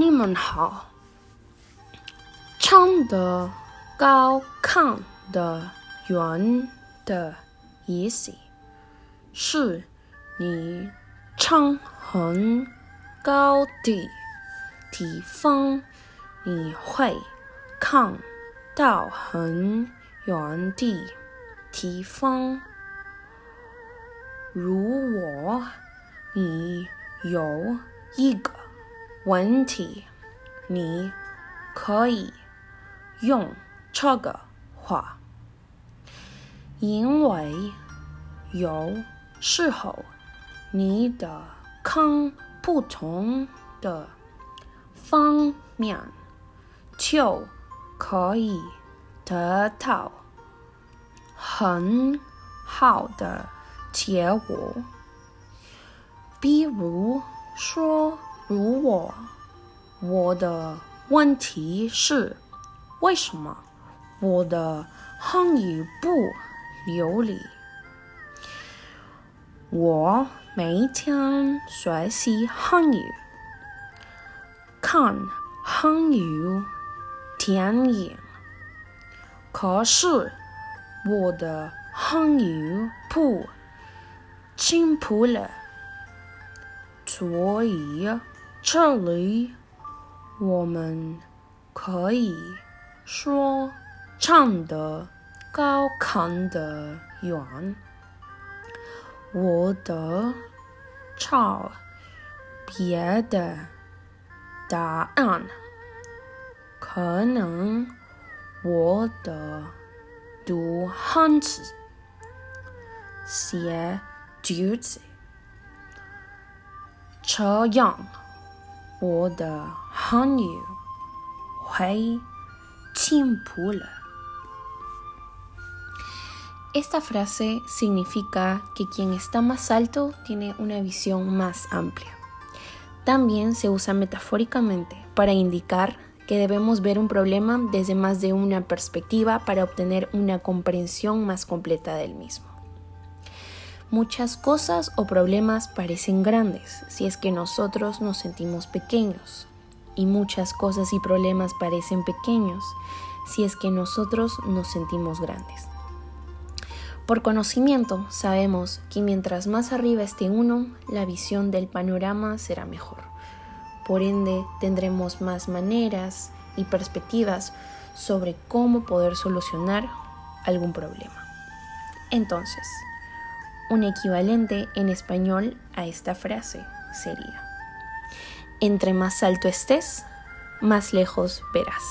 你们好。唱的高，看的远的意思是你唱很高的地方，你会看到很远的地方。如果你有一个问题，你可以用这个话，因为有时候你的看不同的方面，就可以得到很好的结果。比如说，如果我的问题是为什么我的汉语不流利，我每天学习汉语，看汉语电影，可是我的汉语不进步了。所以这里我们可以说唱得高，看得远。我的唱别的答案，可能我的读汉字、写句子。这样，我的汉语会进步了。 Esta frase significa que quien está más alto tiene una visión más amplia. También se usa metafóricamente para indicar que debemos ver un problema desde más de una perspectiva para obtener una comprensión más completa del mismo. Muchas cosas o problemas parecen grandes si es que nosotros nos sentimos pequeños y muchas cosas y problemas parecen pequeños si es que nosotros nos sentimos grandes. Por conocimiento sabemos que mientras más arriba esté uno, la visión del panorama será mejor. Por ende, tendremos más maneras y perspectivas sobre cómo poder solucionar algún problema. Entonces, un equivalente en español a esta frase sería, entre más alto estés, más lejos verás.